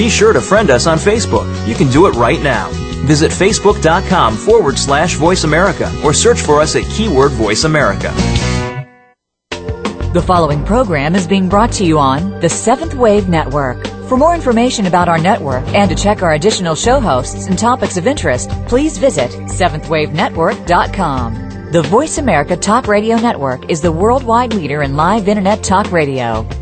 Be sure to friend us on Facebook. You can do it right now. Visit facebook.com forward slash voice America or search for us at keyword voice America. The following program is being brought to you on the Seventh Wave Network. For more information about our network and to check our additional show hosts and topics of interest, please visit seventhwavenetwork.com. The Voice America Talk Radio Network is the worldwide leader in live Internet talk radio.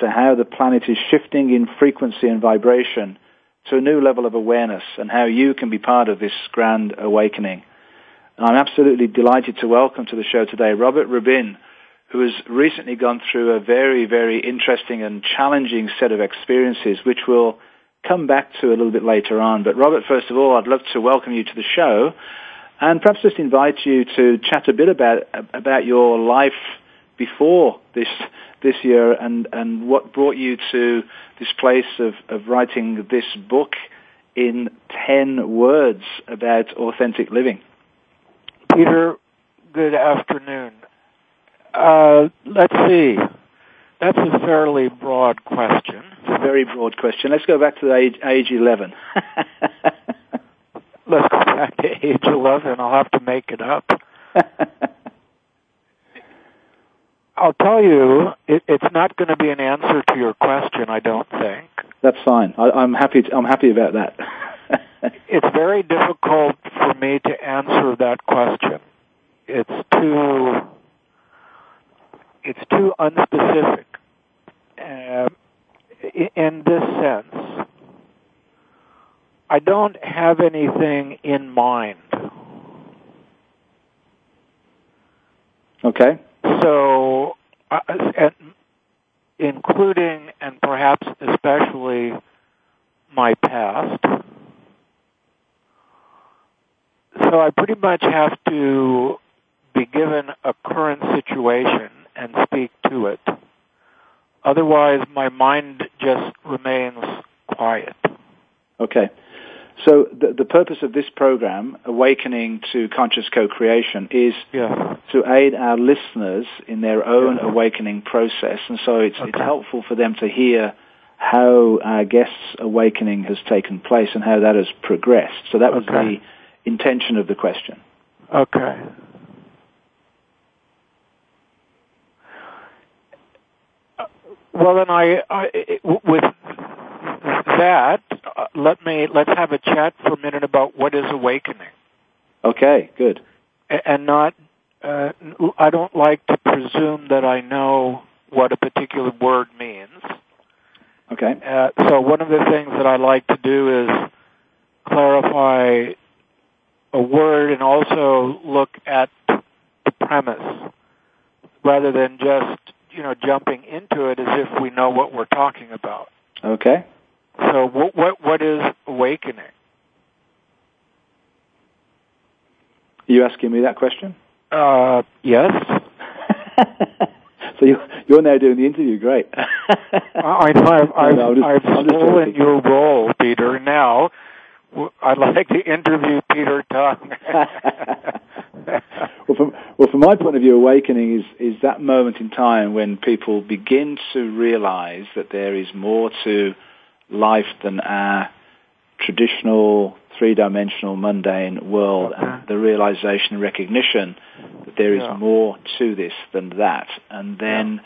to how the planet is shifting in frequency and vibration to a new level of awareness and how you can be part of this grand awakening. And I'm absolutely delighted to welcome to the show today Robert Rabbin, who has recently gone through a very, very interesting and challenging set of experiences, which we'll come back to a little bit later on. But Robert, first of all, I'd love to welcome you to the show and perhaps just invite you to chat a bit about, about your life before this this year and, and what brought you to this place of, of writing this book in 10 words about authentic living? Peter, good afternoon. Uh, let's see. That's a fairly broad question. It's a very broad question. Let's go back to age, age 11. Let's go back to age 11. I'll have to make it up. I'll tell you, it, it's not going to be an answer to your question. I don't think. That's fine. I, am happy. To, I'm happy about that. it's very difficult for me to answer that question. It's too. It's too unspecific. Uh, in this sense, I don't have anything in mind. Okay. So, uh, and including and perhaps especially my past. So I pretty much have to be given a current situation and speak to it. Otherwise, my mind just remains quiet. Okay. So the, the purpose of this program, Awakening to Conscious Co-Creation, is yeah. to aid our listeners in their own yeah. awakening process. And so it's, okay. it's helpful for them to hear how our guest's awakening has taken place and how that has progressed. So that was okay. the intention of the question. Okay. Well, then I, I with that, uh, let me let's have a chat for a minute about what is awakening. Okay, good. And not, uh, I don't like to presume that I know what a particular word means. Okay. Uh, so one of the things that I like to do is clarify a word and also look at the premise rather than just you know jumping into it as if we know what we're talking about. Okay. So what what what is awakening? Are you asking me that question? Uh, yes. so you, you're now doing the interview. Great. I, I've, I've, no, just, I've stolen your role, Peter. Now I'd like to interview Peter Tongue. well, from well, from my point of view, awakening is is that moment in time when people begin to realize that there is more to life than our traditional three-dimensional mundane world okay. and the realization and recognition that there is yeah. more to this than that and then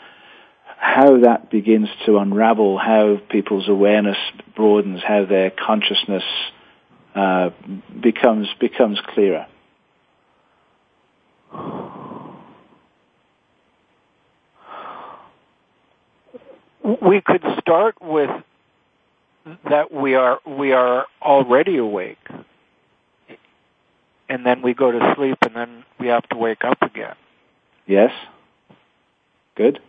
how that begins to unravel, how people's awareness broadens, how their consciousness uh, becomes becomes clearer. We could start with that we are we are already awake, and then we go to sleep, and then we have to wake up again. Yes. Good.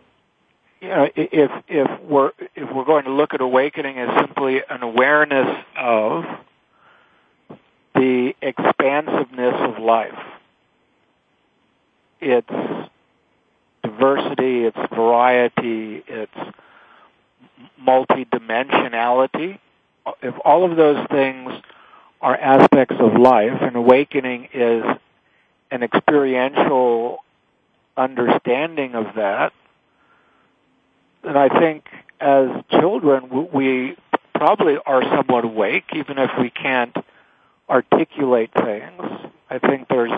You know, if if we're if we're going to look at awakening as simply an awareness of the expansiveness of life, its diversity, its variety, its multidimensionality, if all of those things are aspects of life, and awakening is an experiential understanding of that, then I think as children we probably are somewhat awake, even if we can't articulate things. I think there's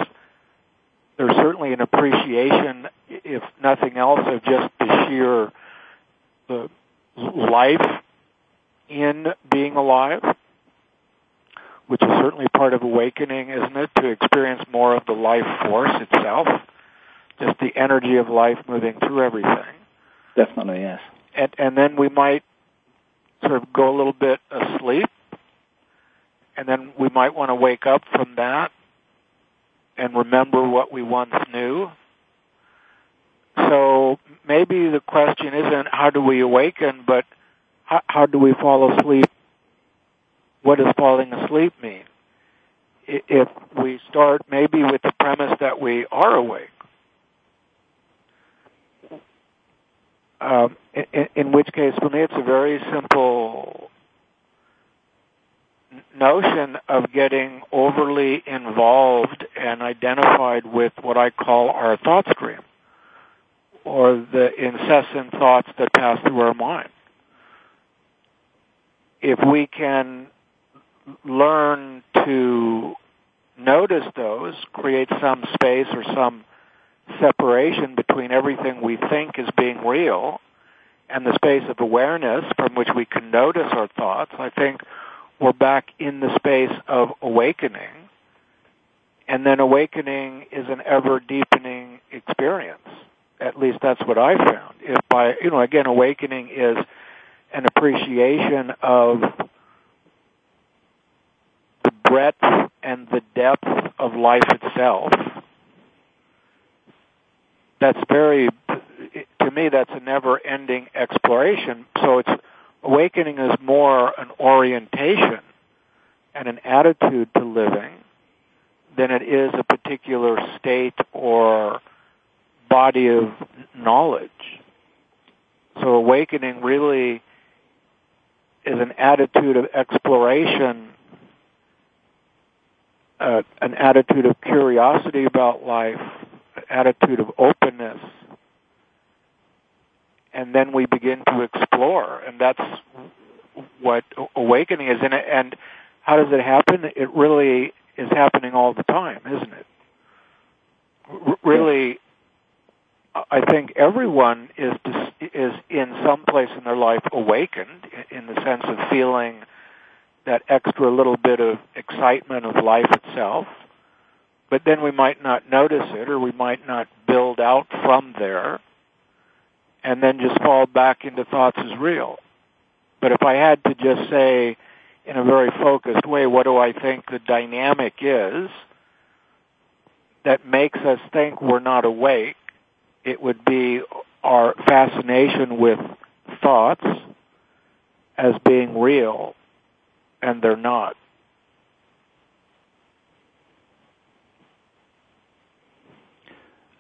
there's certainly an appreciation, if nothing else, of just the sheer the life in being alive, which is certainly part of awakening, isn't it? To experience more of the life force itself, just the energy of life moving through everything. Definitely, yes. And, and then we might sort of go a little bit asleep, and then we might want to wake up from that and remember what we once knew. So maybe the question isn't how do we awaken, but how, how do we fall asleep? What does falling asleep mean? If we start maybe with the premise that we are awake, um, in, in which case for me it's a very simple notion of getting overly involved and identified with what I call our thought stream or the incessant thoughts that pass through our mind. If we can learn to notice those, create some space or some separation between everything we think is being real and the space of awareness from which we can notice our thoughts, I think we're back in the space of awakening. And then awakening is an ever deepening experience. At least that's what I found. If by, you know, again, awakening is an appreciation of the breadth and the depth of life itself. That's very, to me, that's a never-ending exploration. So it's awakening is more an orientation and an attitude to living than it is a particular state or body of knowledge. So awakening really is an attitude of exploration, uh, an attitude of curiosity about life, an attitude of openness, and then we begin to explore, and that's what awakening is. And, and how does it happen? It really is happening all the time, isn't it? R- really, I think everyone is is in some place in their life awakened in the sense of feeling that extra little bit of excitement of life itself. But then we might not notice it, or we might not build out from there and then just fall back into thoughts as real. But if I had to just say in a very focused way, what do I think the dynamic is that makes us think we're not awake, it would be our fascination with thoughts as being real, and they're not.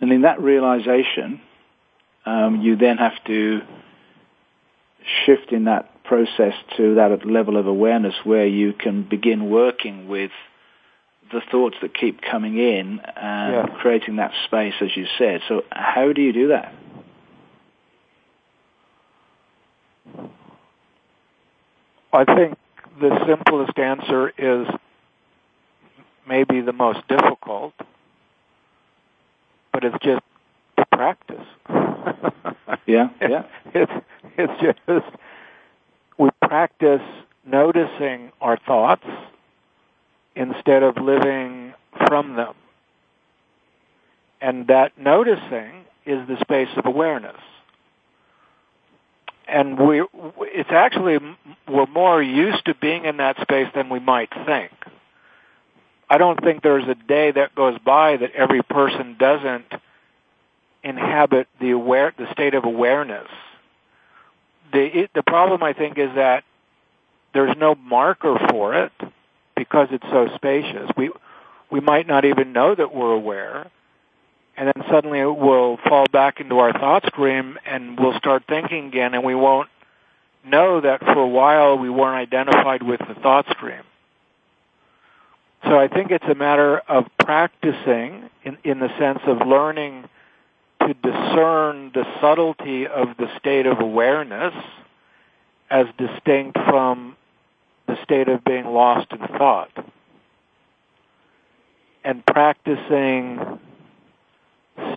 And in that realization, um, you then have to shift in that process to that level of awareness where you can begin working with the thoughts that keep coming in and yeah. creating that space, as you said. So, how do you do that? I think the simplest answer is maybe the most difficult, but it's just to practice. yeah, yeah. It's it's just we practice noticing our thoughts instead of living from them. And that noticing is the space of awareness. And we, it's actually, we're more used to being in that space than we might think. I don't think there's a day that goes by that every person doesn't inhabit the aware, the state of awareness. The, it, the problem I think is that there's no marker for it because it's so spacious. We, we might not even know that we're aware and then suddenly we'll fall back into our thought stream and we'll start thinking again and we won't know that for a while we weren't identified with the thought stream. So I think it's a matter of practicing in, in the sense of learning to discern the subtlety of the state of awareness as distinct from state of being lost in thought. And practicing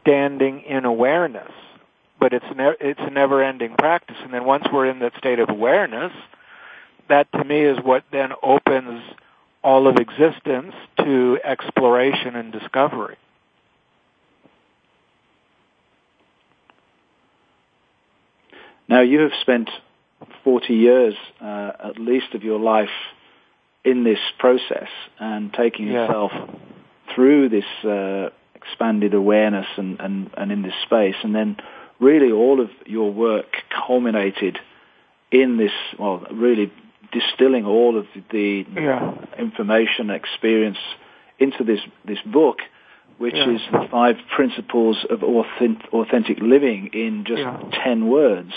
standing in awareness. But it's ne- it's a never-ending practice. And then once we're in that state of awareness, that to me is what then opens all of existence to exploration and discovery. Now you have spent 40 years uh, at least of your life in this process and taking Yeah. yourself through this uh, expanded awareness and, and, and in this space. And then really all of your work culminated in this, well, really distilling all of the Yeah. information, experience into this, this book, which Yeah. is the five principles of authentic, authentic living in just Yeah. 10 words.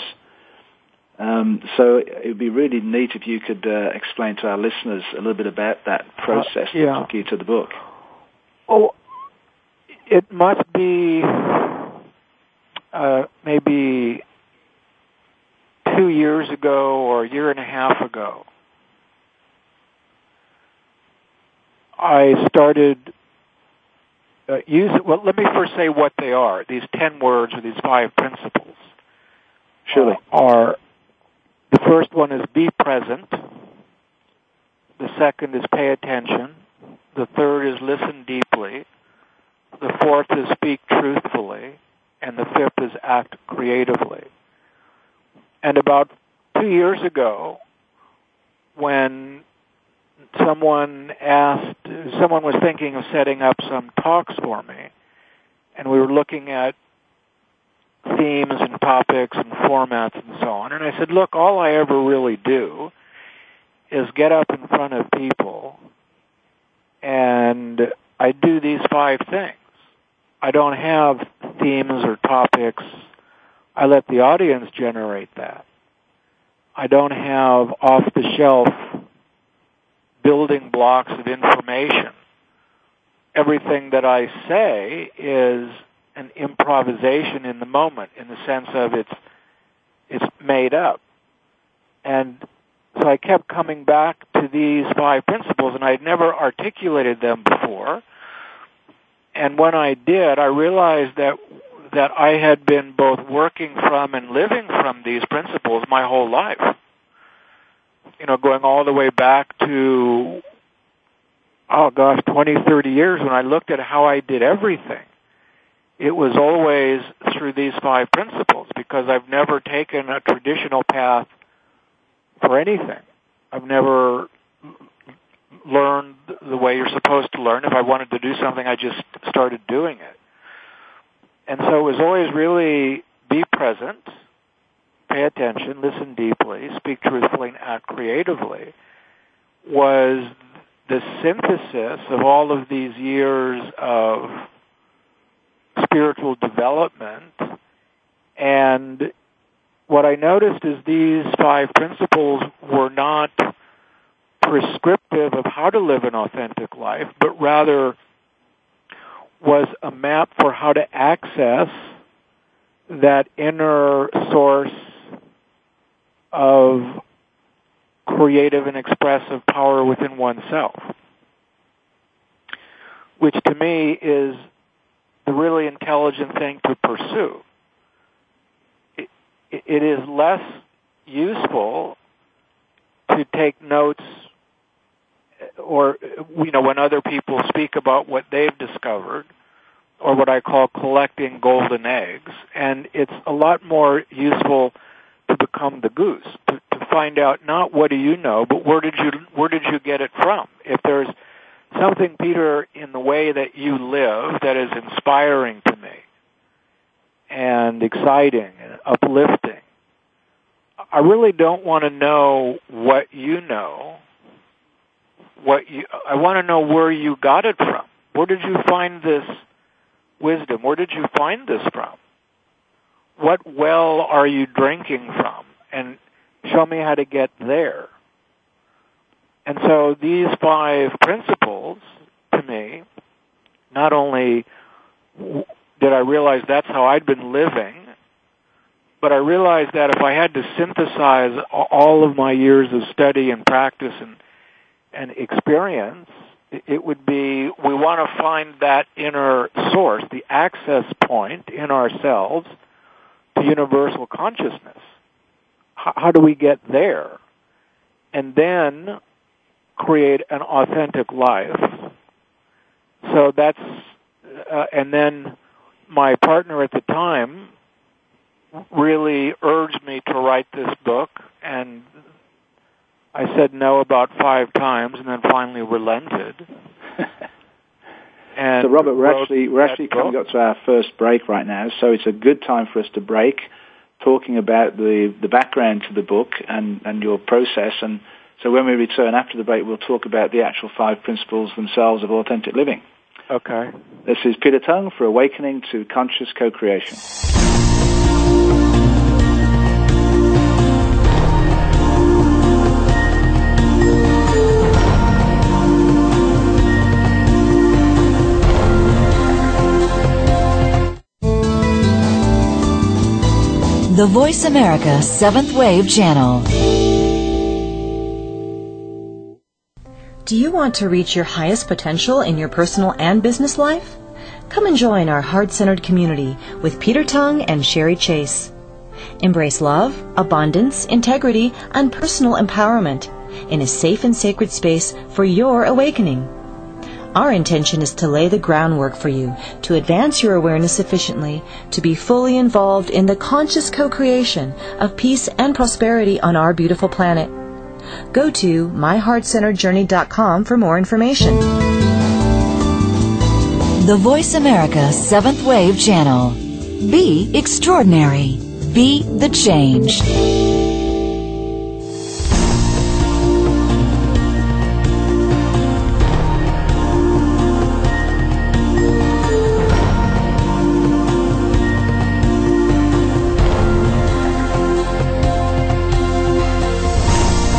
Um, so it would be really neat if you could uh, explain to our listeners a little bit about that process yeah. that took you to the book. Oh, it must be uh, maybe two years ago or a year and a half ago. I started uh, using. Well, let me first say what they are. These ten words or these five principles. Surely. uh, are the first one is be present. The second is pay attention. The third is listen deeply. The fourth is speak truthfully. And the fifth is act creatively. And about two years ago, when someone asked, someone was thinking of setting up some talks for me, and we were looking at themes and topics and formats and so on. And I said, look, all I ever really do is get up in front of people and I do these five things. I don't have themes or topics. I let the audience generate that. I don't have off the shelf building blocks of information. Everything that I say is an improvisation in the moment in the sense of it's it's made up. And so I kept coming back to these five principles and I'd never articulated them before. And when I did, I realized that that I had been both working from and living from these principles my whole life. You know, going all the way back to oh gosh, 20, 30 years when I looked at how I did everything it was always through these five principles because I've never taken a traditional path for anything. I've never learned the way you're supposed to learn. If I wanted to do something, I just started doing it. And so it was always really be present, pay attention, listen deeply, speak truthfully, and act creatively was the synthesis of all of these years of spiritual development. And what I noticed is these five principles were not prescriptive of how to live an authentic life, but rather was a map for how to access that inner source of creative and expressive power within oneself, which to me is the really intelligent thing to pursue. It, it is less useful to take notes or you know when other people speak about what they've discovered or what I call collecting golden eggs and it's a lot more useful to become the goose to, to find out not what do you know but where did you where did you get it from if there's something Peter in the way that you live that is inspiring to me and exciting and uplifting I really don't want to know what you know what you, I want to know where you got it from. Where did you find this wisdom? Where did you find this from? What well are you drinking from? And show me how to get there. And so these five principles, to me, not only did I realize that's how I'd been living, but I realized that if I had to synthesize all of my years of study and practice and and experience, it would be we want to find that inner source, the access point in ourselves to universal consciousness. How do we get there? And then create an authentic life. So that's, uh, and then my partner at the time really urged me to write this book and I said no about five times, and then finally relented. so, Robert, we're actually we're actually coming up to our first break right now, so it's a good time for us to break, talking about the the background to the book and and your process. And so, when we return after the break, we'll talk about the actual five principles themselves of authentic living. Okay. This is Peter Tongue for Awakening to Conscious Co-Creation. The Voice America Seventh Wave Channel. Do you want to reach your highest potential in your personal and business life? Come and join our heart centered community with Peter Tongue and Sherry Chase. Embrace love, abundance, integrity, and personal empowerment in a safe and sacred space for your awakening. Our intention is to lay the groundwork for you to advance your awareness sufficiently to be fully involved in the conscious co-creation of peace and prosperity on our beautiful planet. Go to myheartcenteredjourney.com for more information. The Voice America Seventh Wave Channel. Be extraordinary. Be the change.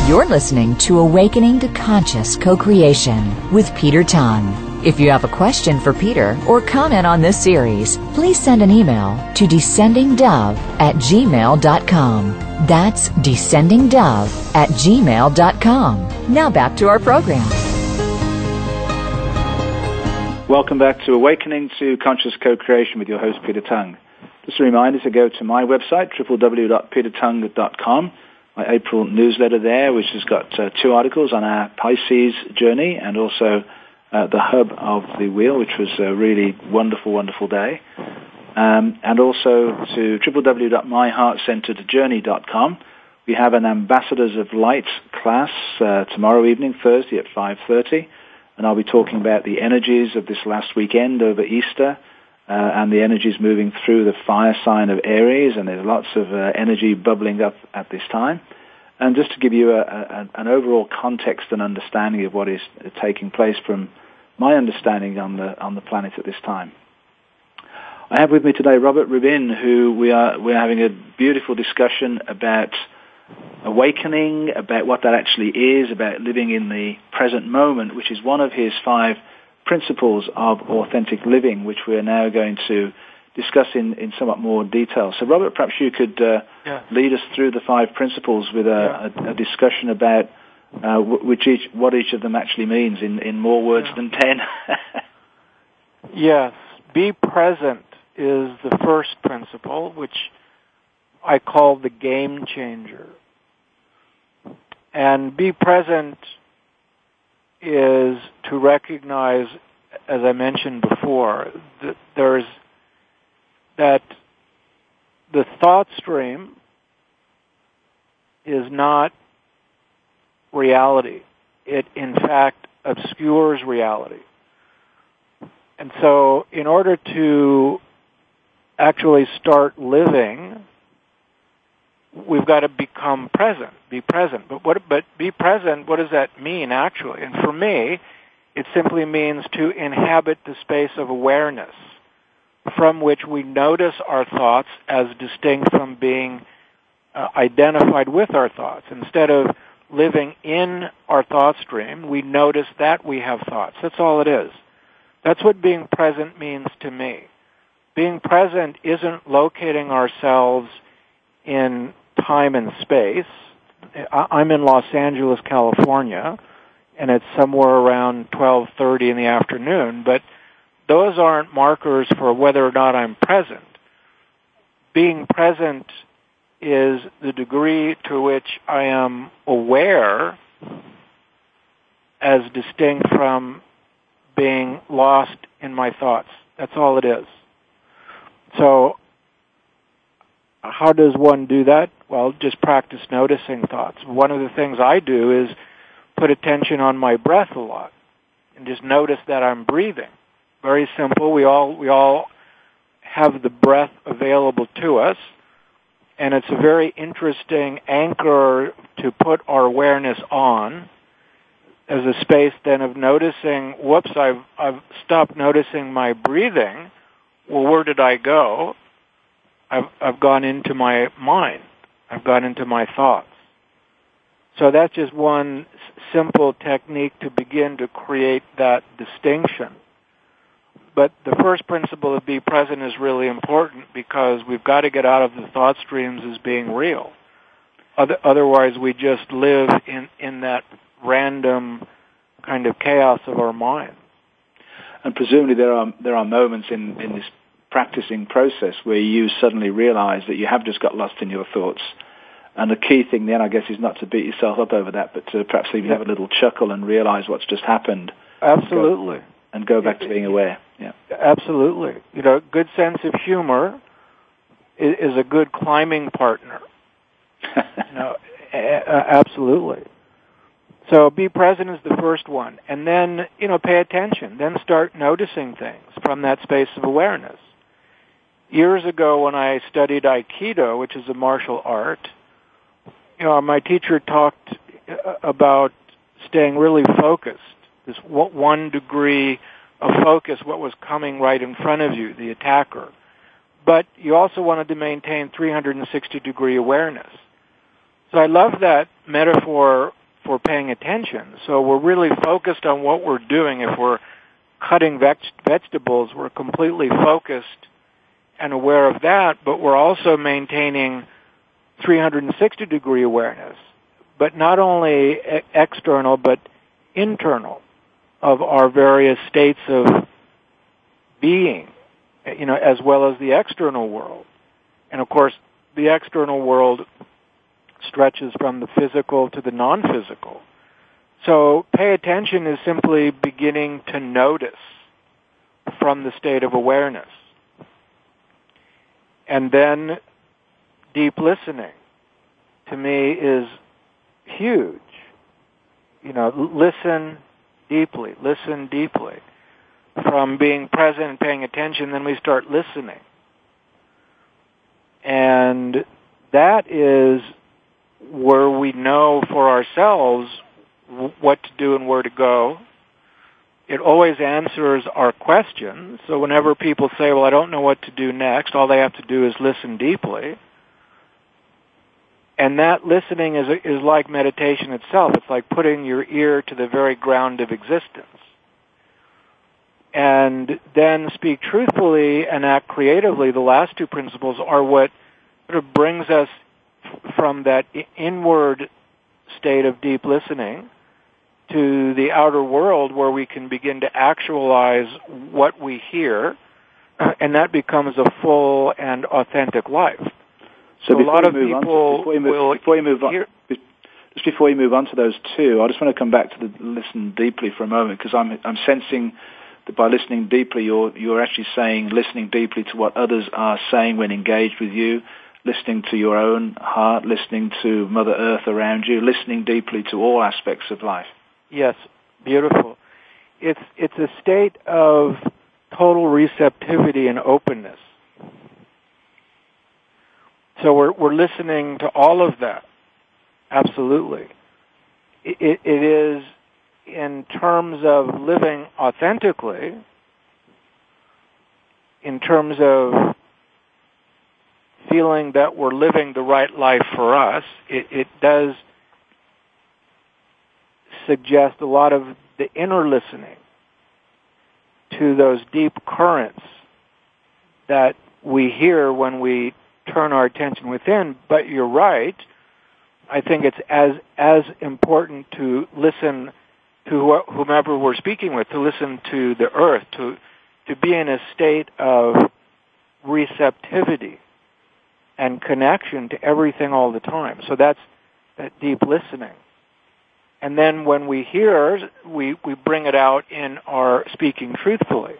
You're listening to Awakening to Conscious Co-Creation with Peter Tongue. If you have a question for Peter or comment on this series, please send an email to descendingdove at gmail.com. That's descendingdove at gmail.com. Now back to our program. Welcome back to Awakening to Conscious Co-Creation with your host, Peter Tongue. Just a reminder to go to my website, www.petertongue.com my April newsletter there, which has got uh, two articles on our Pisces journey and also uh, the hub of the wheel, which was a really wonderful, wonderful day. Um, and also to www.myheartcenteredjourney.com. We have an Ambassadors of Light class uh, tomorrow evening, Thursday at 5.30. And I'll be talking about the energies of this last weekend over Easter uh, and the energy is moving through the fire sign of Aries, and there's lots of uh, energy bubbling up at this time. And just to give you a, a, an overall context and understanding of what is taking place from my understanding on the on the planet at this time. I have with me today Robert Rabbin, who we are we're having a beautiful discussion about awakening, about what that actually is, about living in the present moment, which is one of his five principles of authentic living, which we are now going to discuss in, in somewhat more detail. So, Robert, perhaps you could uh, yeah. lead us through the five principles with a, yeah. a, a discussion about uh, which each, what each of them actually means in, in more words yeah. than ten. yes, be present is the first principle, which I call the game changer. And be present is to recognize, as I mentioned before, that there's that the thought stream is not reality. It, in fact, obscures reality. And so, in order to actually start living, we've got to become present, be present. But what, but be present, what does that mean actually? And for me, it simply means to inhabit the space of awareness from which we notice our thoughts as distinct from being uh, identified with our thoughts. Instead of living in our thought stream, we notice that we have thoughts. That's all it is. That's what being present means to me. Being present isn't locating ourselves in time and space. I'm in Los Angeles, California, and it's somewhere around 12:30 in the afternoon, but those aren't markers for whether or not I'm present. Being present is the degree to which I am aware as distinct from being lost in my thoughts. That's all it is. So, how does one do that? Well, just practice noticing thoughts. One of the things I do is put attention on my breath a lot and just notice that I'm breathing. Very simple. We all, we all have the breath available to us and it's a very interesting anchor to put our awareness on as a space then of noticing, whoops, I've, I've stopped noticing my breathing. Well, where did I go? I've, I've gone into my mind. I've gone into my thoughts. So that's just one simple technique to begin to create that distinction. But the first principle of be present is really important because we've got to get out of the thought streams as being real. Other, otherwise, we just live in, in that random kind of chaos of our mind. And presumably there are, there are moments in, in this practicing process where you suddenly realize that you have just got lost in your thoughts. And the key thing then, I guess, is not to beat yourself up over that, but to perhaps even have a little chuckle and realize what's just happened. Absolutely. And go, and go back to being aware. Yeah. Absolutely. You know, good sense of humor is, is a good climbing partner. you know, absolutely. So be present is the first one. And then, you know, pay attention. Then start noticing things from that space of awareness. Years ago when I studied Aikido, which is a martial art, you know, my teacher talked uh, about staying really focused. This one degree of focus, what was coming right in front of you, the attacker. But you also wanted to maintain 360 degree awareness. So I love that metaphor for paying attention. So we're really focused on what we're doing. If we're cutting veg- vegetables, we're completely focused and aware of that, but we're also maintaining 360 degree awareness. But not only external, but internal of our various states of being, you know, as well as the external world. And of course, the external world stretches from the physical to the non-physical. So pay attention is simply beginning to notice from the state of awareness. And then deep listening to me is huge. You know, listen deeply, listen deeply. From being present and paying attention, then we start listening. And that is where we know for ourselves what to do and where to go. It always answers our questions. So whenever people say, well, I don't know what to do next, all they have to do is listen deeply. And that listening is, is like meditation itself. It's like putting your ear to the very ground of existence. And then speak truthfully and act creatively. The last two principles are what sort of brings us from that inward state of deep listening to the outer world where we can begin to actualize what we hear and that becomes a full and authentic life. So, So a lot of move on people before we move, will before we move on, hear- just before we move on to those two, I just want to come back to the listen deeply for a moment because I'm I'm sensing that by listening deeply, you're you're actually saying listening deeply to what others are saying when engaged with you, listening to your own heart, listening to Mother Earth around you, listening deeply to all aspects of life. Yes, beautiful. It's it's a state of total receptivity and openness. So we're we're listening to all of that. Absolutely. It, it, is in terms of living authentically, in terms of feeling that we're living the right life for us, it, it does suggest a lot of the inner listening to those deep currents that we hear when we turn our attention within. But you're right. I think it's as as important to listen to wh- whomever we're speaking with, to listen to the earth, to to be in a state of receptivity and connection to everything all the time. So that's that deep listening. And then when we hear, we, we bring it out in our speaking truthfully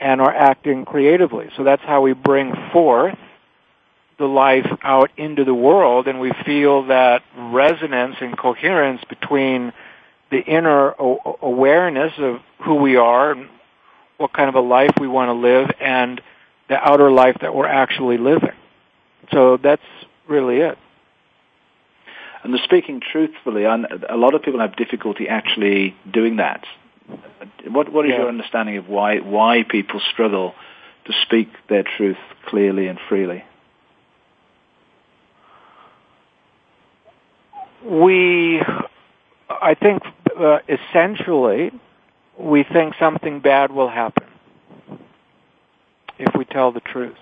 and our acting creatively. So that's how we bring forth the life out into the world and we feel that resonance and coherence between the inner o- awareness of who we are and what kind of a life we want to live and the outer life that we're actually living. So that's really it. And the speaking truthfully, and a lot of people have difficulty actually doing that. What what is Yeah. your understanding of why why people struggle to speak their truth clearly and freely? we, I think, uh, essentially, we think something bad will happen if we tell the truth.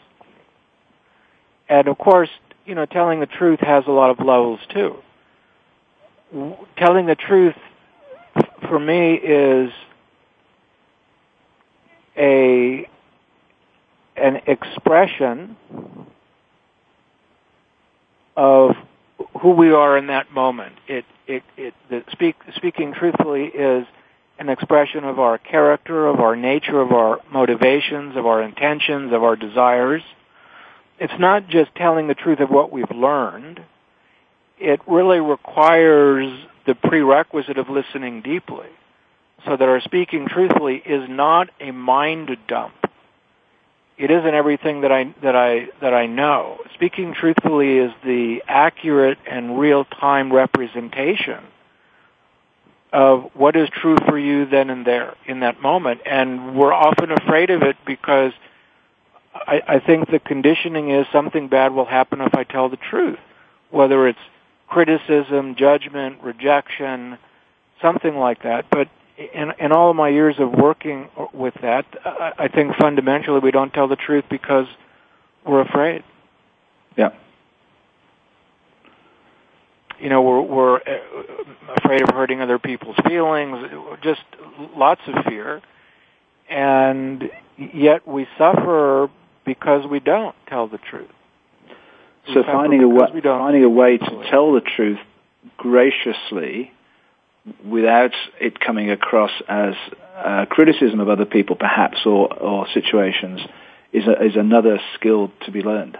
And of course, you know, telling the truth has a lot of levels too. Telling the truth for me is a an expression of who we are in that moment. It, it, it, the speak, speaking truthfully is an expression of our character, of our nature, of our motivations, of our intentions, of our desires. It's not just telling the truth of what we've learned. It really requires the prerequisite of listening deeply. So that our speaking truthfully is not a mind dump it isn't everything that I that I that I know. Speaking truthfully is the accurate and real time representation of what is true for you then and there in that moment. And we're often afraid of it because I, I think the conditioning is something bad will happen if I tell the truth, whether it's criticism, judgment, rejection, something like that. But in, in all of my years of working with that, I, I think fundamentally we don't tell the truth because we're afraid. Yeah. You know, we're, we're uh, afraid of hurting other people's feelings, just lots of fear. And yet we suffer because we don't tell the truth. We So finding a don't finding a way to tell the truth graciously without it coming across as uh, criticism of other people, perhaps, or, or situations, is a, is another skill to be learned.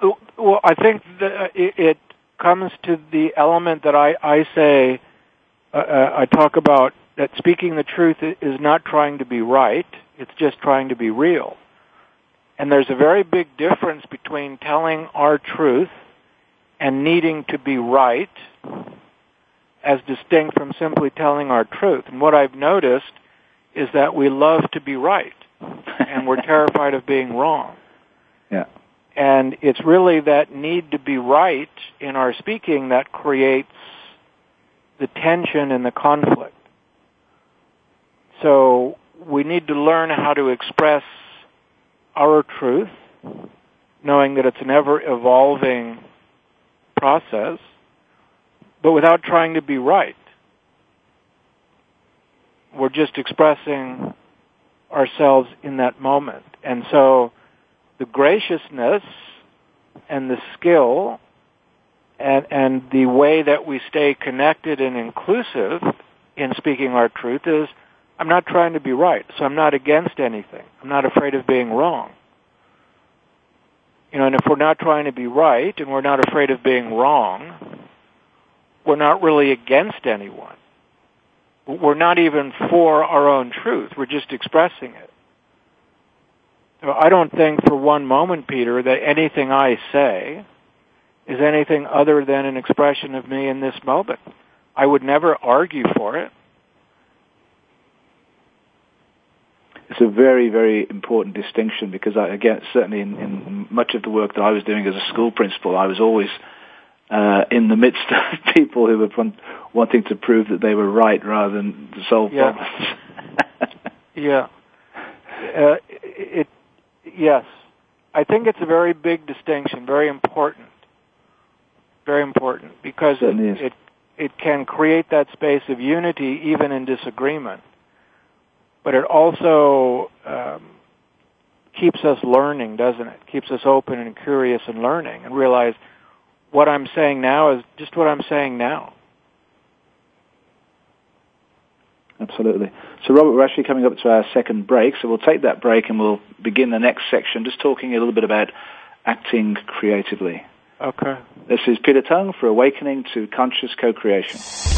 Well, I think that it, it comes to the element that I, I say, uh, uh, I talk about that speaking the truth is not trying to be right, it's just trying to be real. And there's a very big difference between telling our truth and needing to be right as distinct from simply telling our truth. And what I've noticed is that we love to be right and we're terrified of being wrong. Yeah. And it's really that need to be right in our speaking that creates the tension and the conflict. So we need to learn how to express our truth, knowing that it's an ever evolving process, but without trying to be right. We're just expressing ourselves in that moment. And so the graciousness and the skill and, and the way that we stay connected and inclusive in speaking our truth is I'm not trying to be right, so I'm not against anything. I'm not afraid of being wrong. You know, and if we're not trying to be right and we're not afraid of being wrong, we're not really against anyone. We're not even for our own truth. We're just expressing it. So I don't think for one moment, Peter, that anything I say is anything other than an expression of me in this moment. I would never argue for it. It's a very, very important distinction because I, again, certainly in, in much of the work that I was doing as a school principal, I was always uh, in the midst of people who were wanting to prove that they were right rather than to solve yeah. problems. yeah. Uh, it, yes. I think it's a very big distinction, very important. Very important because it, it it can create that space of unity even in disagreement. But it also um, keeps us learning, doesn't it? Keeps us open and curious and learning and realize what I'm saying now is just what I'm saying now. Absolutely. So, Robert, we're actually coming up to our second break, so we'll take that break and we'll begin the next section just talking a little bit about acting creatively. Okay. This is Peter Tongue for Awakening to Conscious Co-Creation.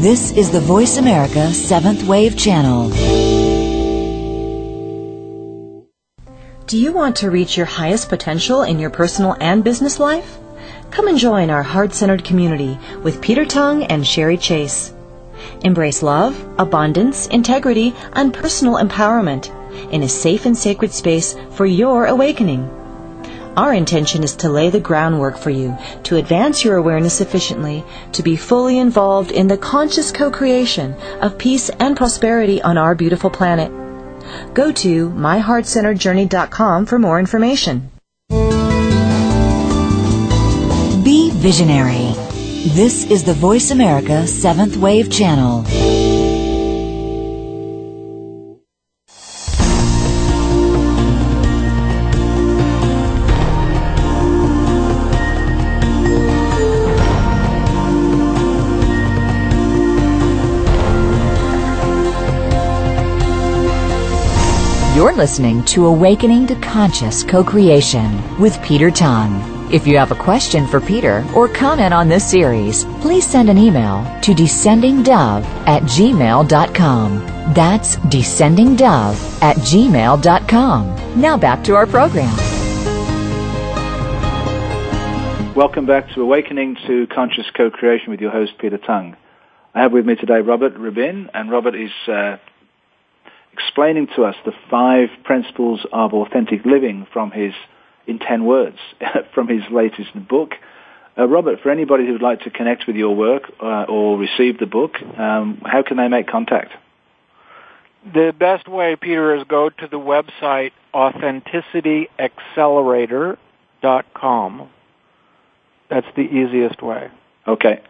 This is the Voice America Seventh Wave Channel. Do you want to reach your highest potential in your personal and business life? Come and join our heart centered community with Peter Tongue and Sherry Chase. Embrace love, abundance, integrity, and personal empowerment in a safe and sacred space for your awakening. Our intention is to lay the groundwork for you to advance your awareness efficiently, to be fully involved in the conscious co-creation of peace and prosperity on our beautiful planet. Go to myheartcenteredjourney.com for more information. Be visionary. This is the Voice America Seventh Wave Channel. You're listening to Awakening to Conscious Co-Creation with Peter Tongue. If you have a question for Peter or comment on this series, please send an email to descendingdove at gmail.com. That's descendingdove at gmail.com. Now back to our program. Welcome back to Awakening to Conscious Co-Creation with your host, Peter Tongue. I have with me today Robert Rabbin, and Robert is uh, explaining to us the five principles of authentic living from his, in 10 words, from his latest book. Uh, Robert, for anybody who would like to connect with your work uh, or receive the book, um, how can they make contact? The best way, Peter, is go to the website authenticityaccelerator.com. That's the easiest way. Okay.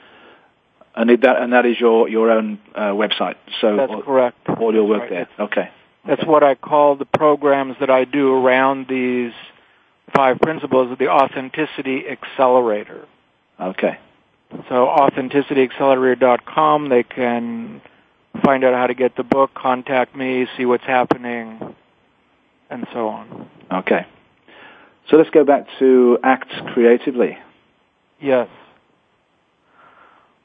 And that and that is your your own uh, website. So that's all, correct. All your work right. there. Okay. That's okay. what I call the programs that I do around these five principles of the Authenticity Accelerator. Okay. So authenticityaccelerator.com. They can find out how to get the book, contact me, see what's happening, and so on. Okay. So let's go back to act creatively. Yes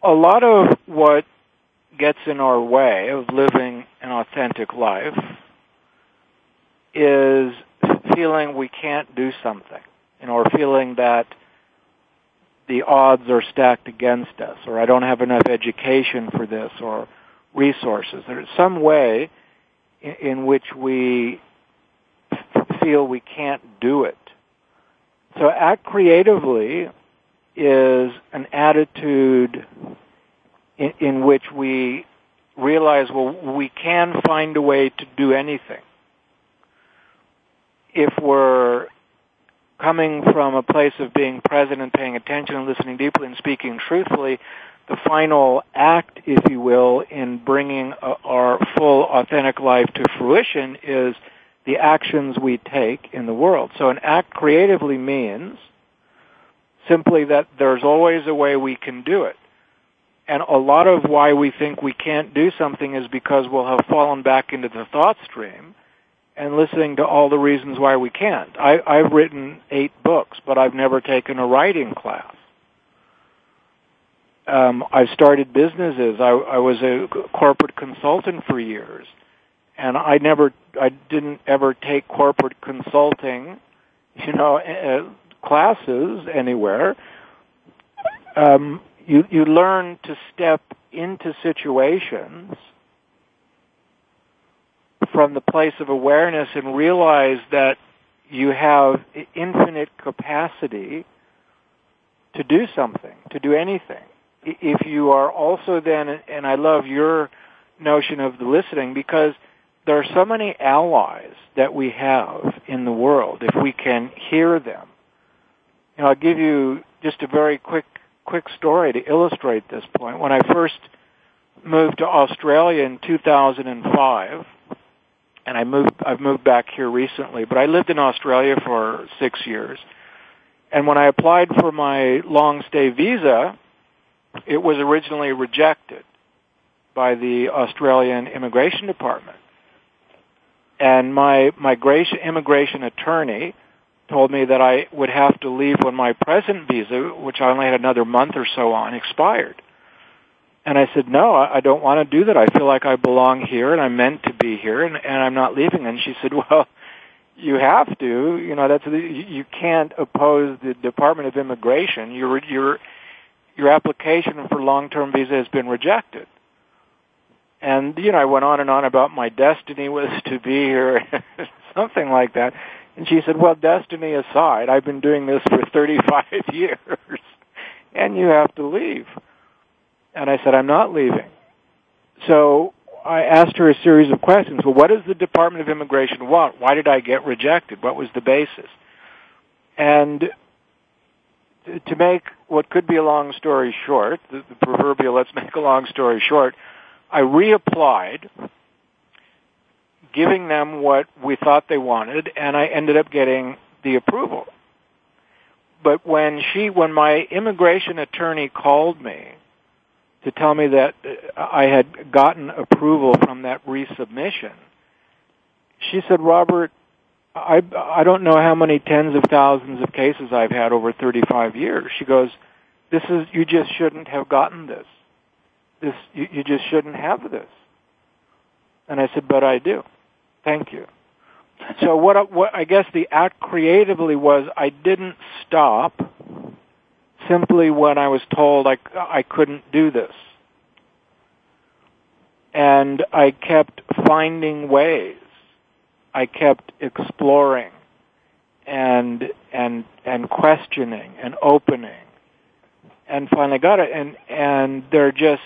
a lot of what gets in our way of living an authentic life is feeling we can't do something, you know, or feeling that the odds are stacked against us, or I don't have enough education for this, or resources. There's some way in, in which we feel we can't do it. So act creatively is an attitude in, in which we realize, well, we can find a way to do anything. If we're coming from a place of being present and paying attention and listening deeply and speaking truthfully, the final act, if you will, in bringing our full authentic life to fruition is the actions we take in the world. So an act creatively means simply that there's always a way we can do it. And a lot of why we think we can't do something is because we'll have fallen back into the thought stream and listening to all the reasons why we can't. I, I've written eight books, but I've never taken a writing class. Um, I've started businesses. I, I was a corporate consultant for years, and I never, I didn't ever take corporate consulting, you know, uh, classes anywhere. Um, you you learn to step into situations from the place of awareness and realize that you have infinite capacity to do something, to do anything. If you are also then, and I love your notion of the listening because there are so many allies that we have in the world if we can hear them. You know, I'll give you just a very quick quick story to illustrate this point. When I first moved to Australia in 2005, and I moved I've moved back here recently, but I lived in Australia for 6 years. And when I applied for my long stay visa, it was originally rejected by the Australian Immigration Department. And my migration immigration attorney told me that I would have to leave when my present visa, which I only had another month or so on, expired. And I said, no, I don't want to do that. I feel like I belong here and I'm meant to be here and, and I'm not leaving. And she said, well, you have to. You know, that's you can't oppose the Department of Immigration. Your your your application for long-term visa has been rejected. And you know, I went on and on about my destiny was to be here, something like that. And she said, well, destiny aside, I've been doing this for 35 years, and you have to leave. And I said, I'm not leaving. So I asked her a series of questions. Well, what does the Department of Immigration want? Why did I get rejected? What was the basis? And to make what could be a long story short, the, the proverbial let's make a long story short, I reapplied giving them what we thought they wanted, and I ended up getting the approval. But when she, when my immigration attorney called me to tell me that I had gotten approval from that resubmission, she said, Robert, I, I don't know how many tens of thousands of cases I've had over 35 years. She goes, this is, you just shouldn't have gotten this. This, you, you just shouldn't have this. And I said, but I do. Thank you. So what, what I guess the act creatively was I didn't stop simply when I was told I, I couldn't do this. And I kept finding ways. I kept exploring and and and questioning and opening and finally got it and and they're just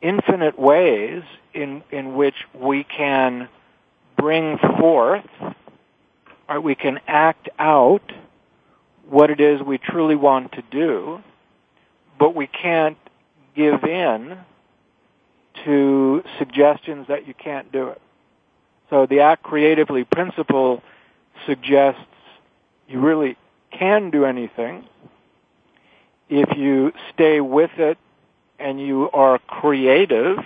infinite ways in in which we can bring forth or we can act out what it is we truly want to do, but we can't give in to suggestions that you can't do it. So the act creatively principle suggests you really can do anything if you stay with it and you are creative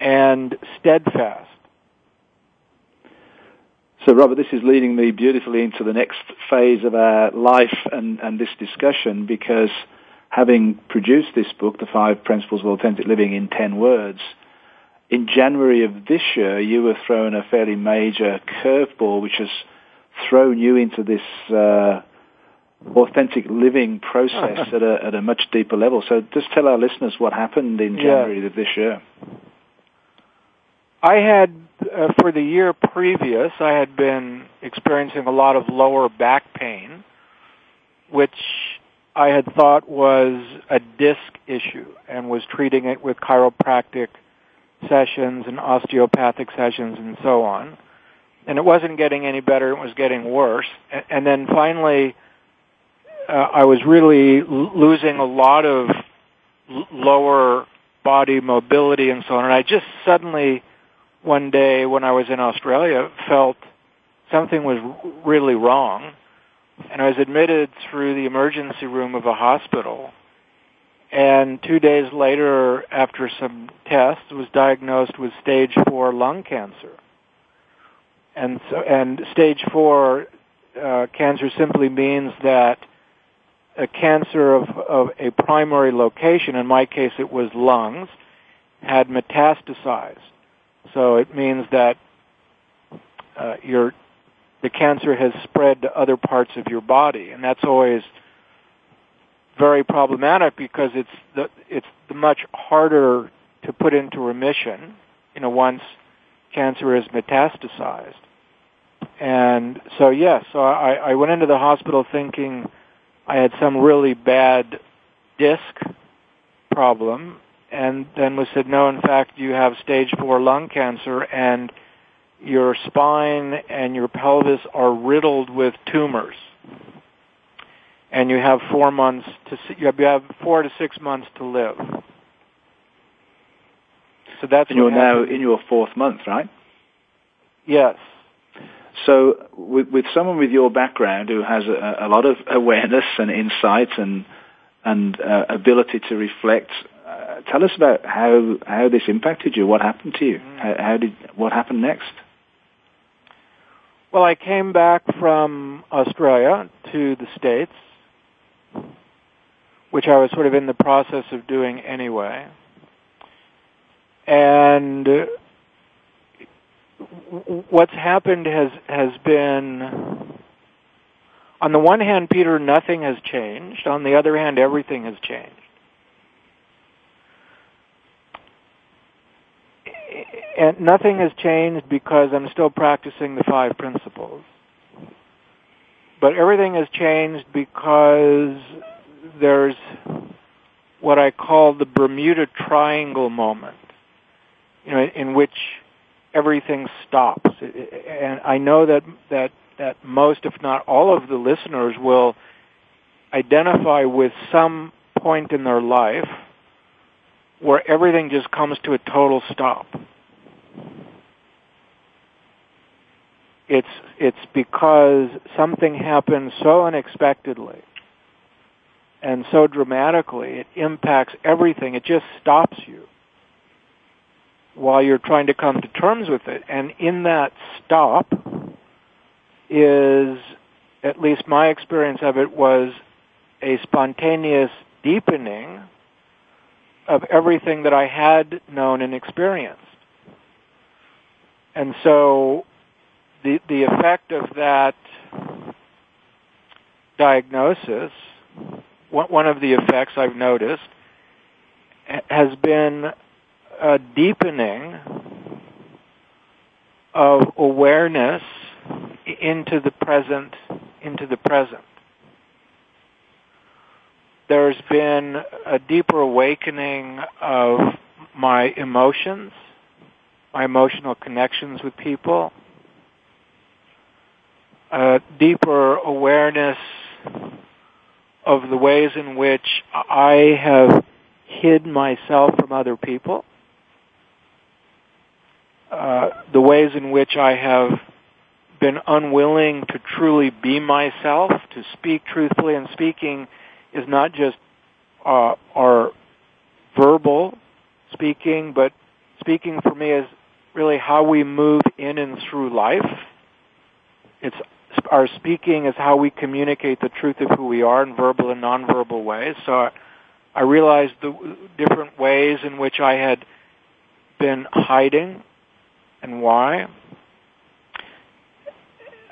and steadfast. So, Robert, this is leading me beautifully into the next phase of our life and, and this discussion because having produced this book, The Five Principles of Authentic Living in 10 Words, in January of this year, you were thrown a fairly major curveball, which has thrown you into this uh, authentic living process at a at a much deeper level. So just tell our listeners what happened in January yeah. of this year. I had uh, for the year previous, I had been experiencing a lot of lower back pain, which I had thought was a disc issue and was treating it with chiropractic sessions and osteopathic sessions and so on. And it wasn't getting any better, it was getting worse. And then finally, uh, I was really l- losing a lot of l- lower body mobility and so on. And I just suddenly, one day when I was in Australia, felt something was really wrong. And I was admitted through the emergency room of a hospital and two days later, after some tests, was diagnosed with stage four lung cancer. And so, and stage four uh, cancer simply means that a cancer of, of a primary location, in my case it was lungs, had metastasized. So it means that uh, your the cancer has spread to other parts of your body, and that's always very problematic because it's the it's the much harder to put into remission, you know, once cancer is metastasized. And so yes, so I, I went into the hospital thinking I had some really bad disc problem and then was said, no, in fact, you have stage four lung cancer and your spine and your pelvis are riddled with tumors and you have four months to you have four to six months to live. So that's and you're now in your fourth month, right? Yes. So with, with someone with your background who has a, a lot of awareness and insight and and uh, ability to reflect, tell us about how how this impacted you. What happened to you? Mm. How, how did what happened next? Well, I came back from Australia to the States which I was sort of in the process of doing anyway. And what's happened has has been on the one hand Peter nothing has changed on the other hand everything has changed and nothing has changed because I'm still practicing the five principles but everything has changed because there's what I call the Bermuda Triangle moment, you know, in which everything stops. And I know that that that most, if not all, of the listeners will identify with some point in their life where everything just comes to a total stop. It's it's because something happens so unexpectedly and so dramatically, it impacts everything. It just stops you while you're trying to come to terms with it. And in that stop is, at least my experience of it was a spontaneous deepening of everything that I had known and experienced. And so the, the effect of that diagnosis one of the effects I've noticed has been a deepening of awareness into the present, into the present. There's been a deeper awakening of my emotions, my emotional connections with people, a deeper awareness of the ways in which I have hid myself from other people, uh, the ways in which I have been unwilling to truly be myself, to speak truthfully, and speaking is not just uh, our verbal speaking, but speaking for me is really how we move in and through life. It's our speaking is how we communicate the truth of who we are in verbal and nonverbal ways. So I, I realized the different ways in which I had been hiding and why.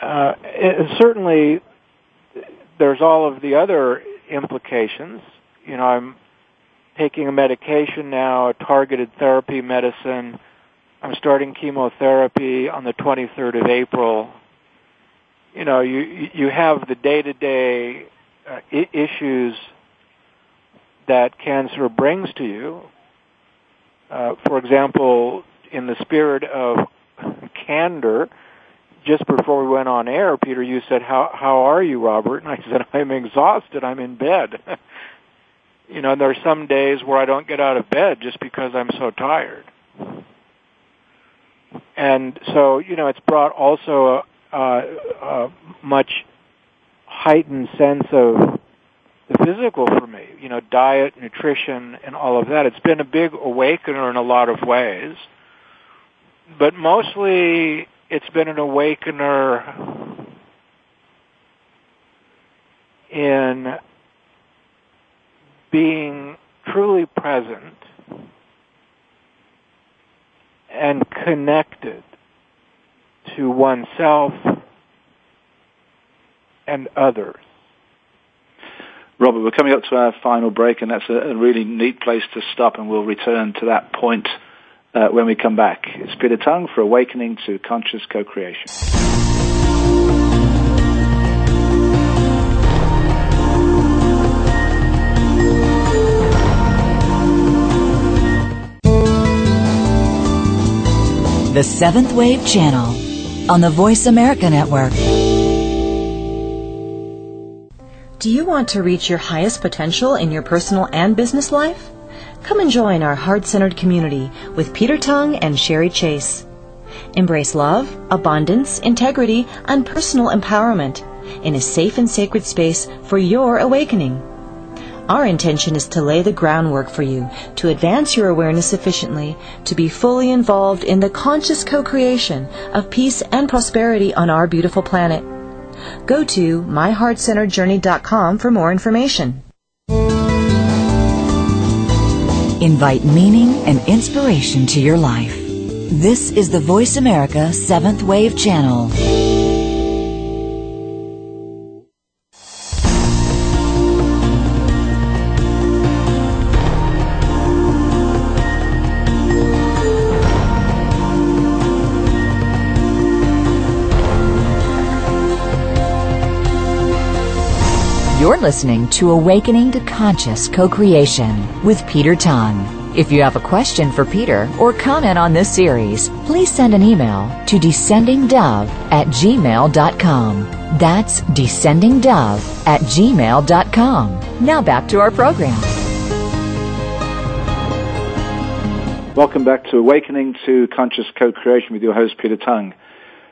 Uh, and certainly, there's all of the other implications. You know, I'm taking a medication now, a targeted therapy medicine. I'm starting chemotherapy on the 23rd of April you know, you you have the day to day uh, I- issues that cancer brings to you. Uh, for example, in the spirit of candor, just before we went on air, Peter, you said, "How how are you, Robert?" And I said, "I'm exhausted. I'm in bed." you know, there are some days where I don't get out of bed just because I'm so tired. And so, you know, it's brought also a, a, a much heightened sense of the physical for me, you know, diet, nutrition, and all of that. It's been a big awakener in a lot of ways. But mostly it's been an awakener in being truly present and connected to oneself and others. Robert, we're coming up to our final break, and that's a, really neat place to stop, and we'll return to that point uh, when we come back. It's Peter Tongue for Awakening to Conscious Co-Creation. The Seventh Wave Channel on the Voice America Network. Do you want to reach your highest potential in your personal and business life? Come and join our heart centered community with Peter Tongue and Sherry Chase. Embrace love, abundance, integrity, and personal empowerment in a safe and sacred space for your awakening. Our intention is to lay the groundwork for you to advance your awareness sufficiently to be fully involved in the conscious co creation of peace and prosperity on our beautiful planet. Go to myheartcenteredjourney.com for more information. Invite meaning and inspiration to your life. This is the Voice America Seventh Wave Channel. You're listening to Awakening to Conscious Co-Creation with Peter Tongue. If you have a question for Peter or comment on this series, please send an email to descendingdove at gmail.com. That's descendingdove at gmail.com. Now back to our program. Welcome back to Awakening to Conscious Co-Creation with your host, Peter Tongue.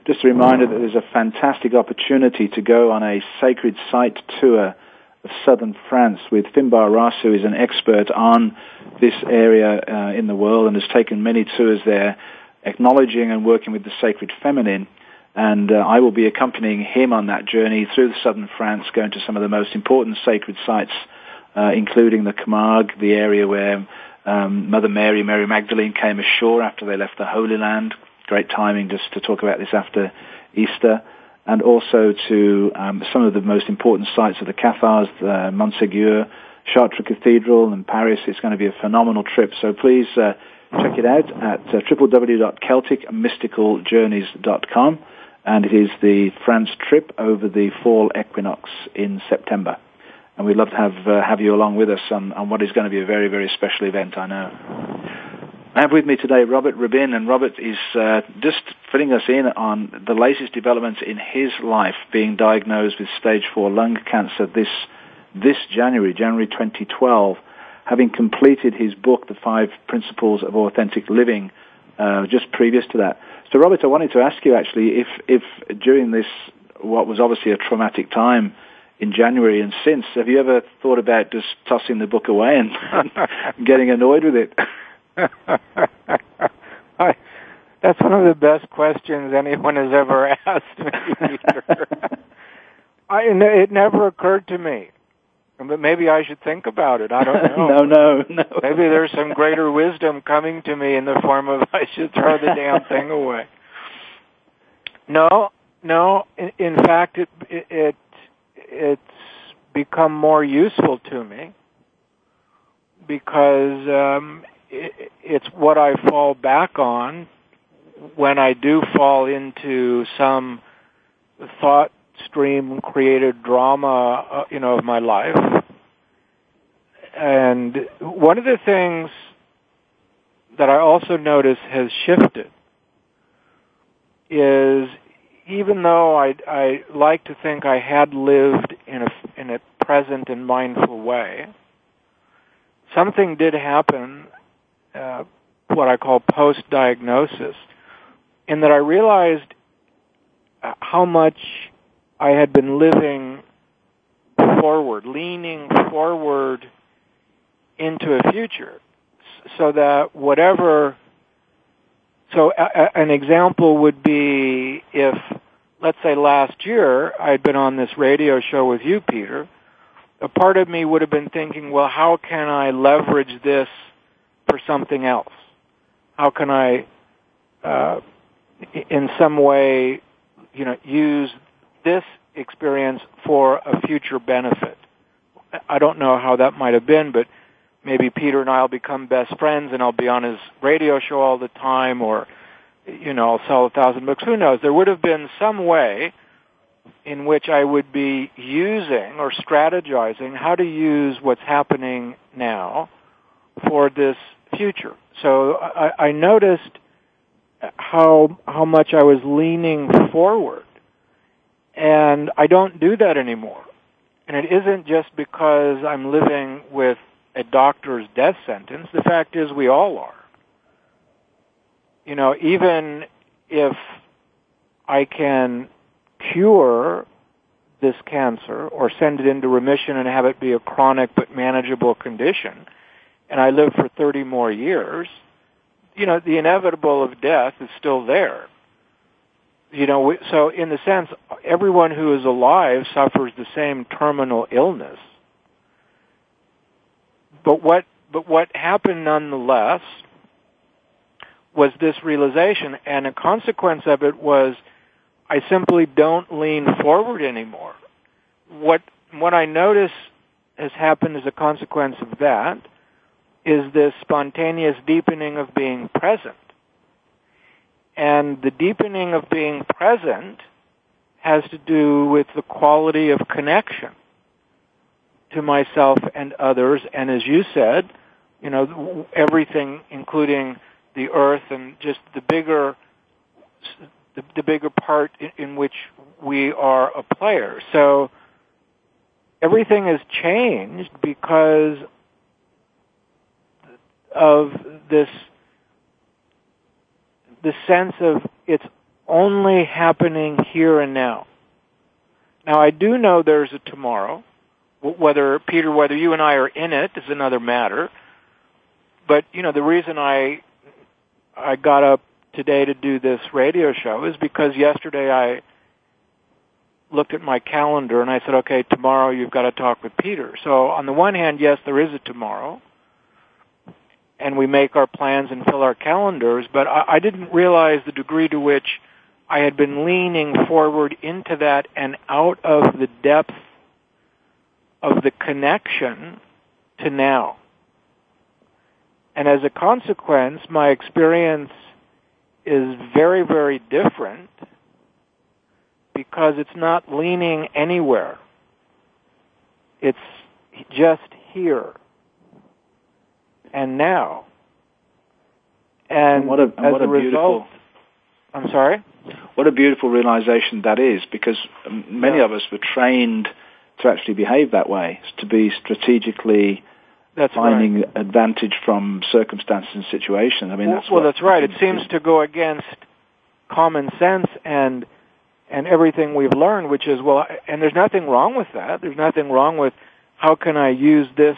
Just a reminder that there's a fantastic opportunity to go on a sacred site tour southern France with Finbarr Ross, who is an expert on this area uh, in the world and has taken many tours there, acknowledging and working with the sacred feminine. And uh, I will be accompanying him on that journey through southern France, going to some of the most important sacred sites, uh, including the Camargue, the area where um, Mother Mary, Mary Magdalene came ashore after they left the Holy Land great timing just to talk about this after Easter, and also to um, some of the most important sites of the Cathars, uh, Montségur, Chartres Cathedral, and Paris. It's going to be a phenomenal trip. So please uh, check it out at uh, www.celticmysticaljourneys.com. And it is the France trip over the fall equinox in September. And we'd love to have uh, have you along with us on, on what is going to be a very, very special event, I know. I have with me today Robert Rabbin, and Robert is uh, just filling us in on the latest developments in his life, being diagnosed with stage four lung cancer this this January, January 2012, having completed his book, The Five Principles of Authentic Living, uh, just previous to that. So, Robert, I wanted to ask you actually if if during this what was obviously a traumatic time in January and since, have you ever thought about just tossing the book away and getting annoyed with it? I, that's one of the best questions anyone has ever asked me. I, it never occurred to me. But maybe I should think about it. I don't know. no, no, no. Maybe there's some greater wisdom coming to me in the form of I should throw the damn thing away. No, no. In, in fact, it, it, it it's become more useful to me because um, it's what I fall back on when I do fall into some thought stream created drama, uh, you know, of my life. And one of the things that I also notice has shifted is even though I, I like to think I had lived in a, in a present and mindful way, something did happen, uh, what I call post-diagnosis, in that I realized how much I had been living forward, leaning forward into a future, so that whatever so a, a, an example would be if, let's say last year, I'd been on this radio show with you, Peter, a part of me would have been thinking, well, how can I leverage this for something else? How can I, uh, in some way, you know, use this experience for a future benefit? I don't know how that might have been, but maybe Peter and I'll become best friends and I'll be on his radio show all the time or, you know, I'll sell a thousand books. Who knows? There would have been some way in which I would be using or strategizing how to use what's happening now for this future. So I, I noticed how how much I was leaning forward, and I don't do that anymore. And it isn't just because I'm living with a doctor's death sentence. The fact is we all are. You know, even if I can cure this cancer or send it into remission and have it be a chronic but manageable condition, and I live for 30 more years, you know, the inevitable of death is still there. You know, so in the sense, everyone who is alive suffers the same terminal illness but what but what happened nonetheless was this realization, and a consequence of it was I simply don't lean forward anymore. What what I notice has happened as a consequence of that is this spontaneous deepening of being present. And the deepening of being present has to do with the quality of connection to myself and others. And as you said, you know, everything, including the earth and just the bigger, the, the bigger part in, in which we are a player. So everything has changed because of this, the sense of it's only happening here and now. Now I do know there's a tomorrow whether Peter, whether you and I are in it is another matter. But you know, the reason I I got up today to do this radio show is because yesterday I looked at my calendar and I said, okay, tomorrow you've got to talk with Peter. So on the one hand, yes, there is a tomorrow, and we make our plans and fill our calendars. But I, I didn't realize the degree to which I had been leaning forward into that and out of the depth of the connection to now. And as a consequence, my experience is very, very different because it's not leaning anywhere. It's just here and now. And, and what a, as what a, a result, I'm sorry? What a beautiful realization that is because um, many Yeah. of us were trained to actually behave that way, to be strategically That's finding right. advantage from circumstances and situations. I mean, well, that's well, that's right. It seems to go against common sense and and everything we've learned, which is well, and there's nothing wrong with that. There's nothing wrong with how can I use this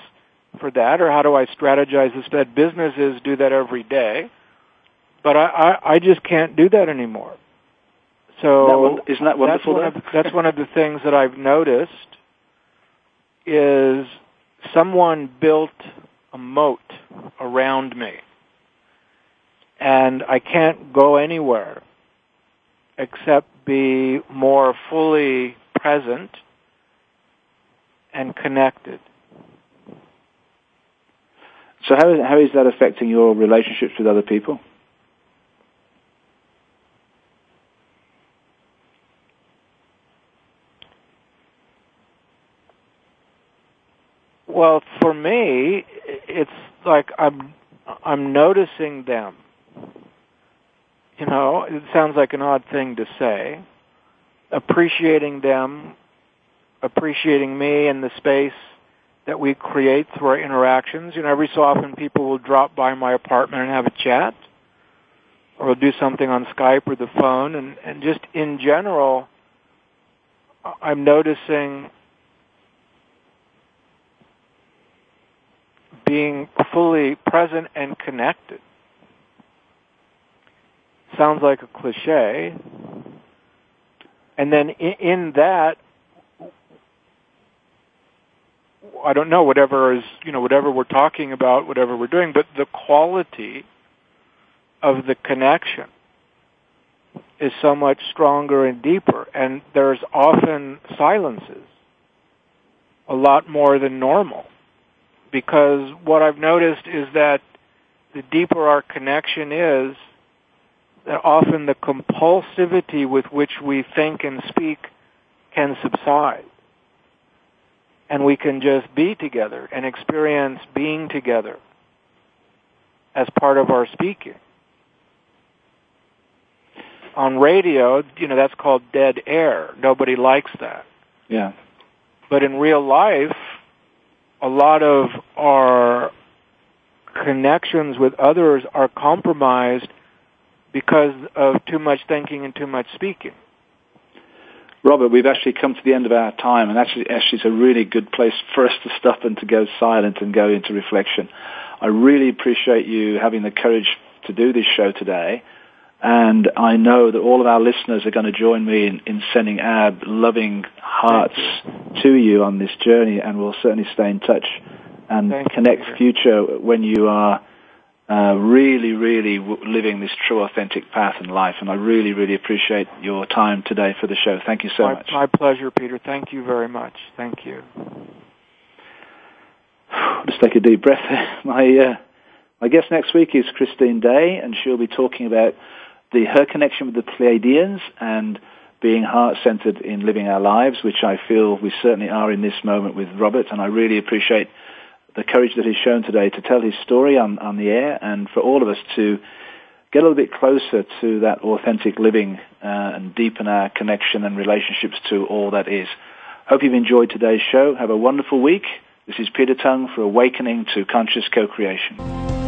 for that, or how do I strategize this? That businesses do that every day, but I I, I just can't do that anymore. So Isn't that won- isn't that wonderful, That's one, of, that's one of the things that I've noticed is someone built a moat around me and I can't go anywhere except be more fully present and connected. So how is, how is that affecting your relationships with other people? Well, for me, it's like I'm I'm noticing them. You know, it sounds like an odd thing to say. Appreciating them, appreciating me and the space that we create through our interactions. You know, every so often people will drop by my apartment and have a chat, or do something on Skype or the phone, and, and just in general, I'm noticing being fully present and connected. Sounds like a cliche. And then in, in that, I don't know, whatever is, you know, whatever we're talking about, whatever we're doing, but the quality of the connection is so much stronger and deeper. And there's often silences, a lot more than normal. Because what I've noticed is that the deeper our connection is, that often the compulsivity with which we think and speak can subside. And we can just be together and experience being together as part of our speaking on radio, you know, that's called dead air. Nobody likes that. Yeah. But in real life, a lot of our connections with others are compromised because of too much thinking and too much speaking. Robert, we've actually come to the end of our time, and actually, actually, it's a really good place for us to stop and to go silent and go into reflection. I really appreciate you having the courage to do this show today. And I know that all of our listeners are going to join me in, in sending our loving hearts to you on this journey, and we'll certainly stay in touch and Thank connect you. future when you are uh, really, really w- living this true, authentic path in life. And I really, really appreciate your time today for the show. Thank you so my, much. My pleasure, Peter. Thank you very much. Thank you. Just take a deep breath. My uh, my guest next week is Christine Day, and she'll be talking about the her connection with the Pleiadians and being heart-centered in living our lives, which I feel we certainly are in this moment with Robert, and I really appreciate the courage that he's shown today to tell his story on, on the air and for all of us to get a little bit closer to that authentic living uh, and deepen our connection and relationships to all that is. Hope you've enjoyed today's show. Have a wonderful week. This is Peter Tongue for Awakening to Conscious Co-Creation.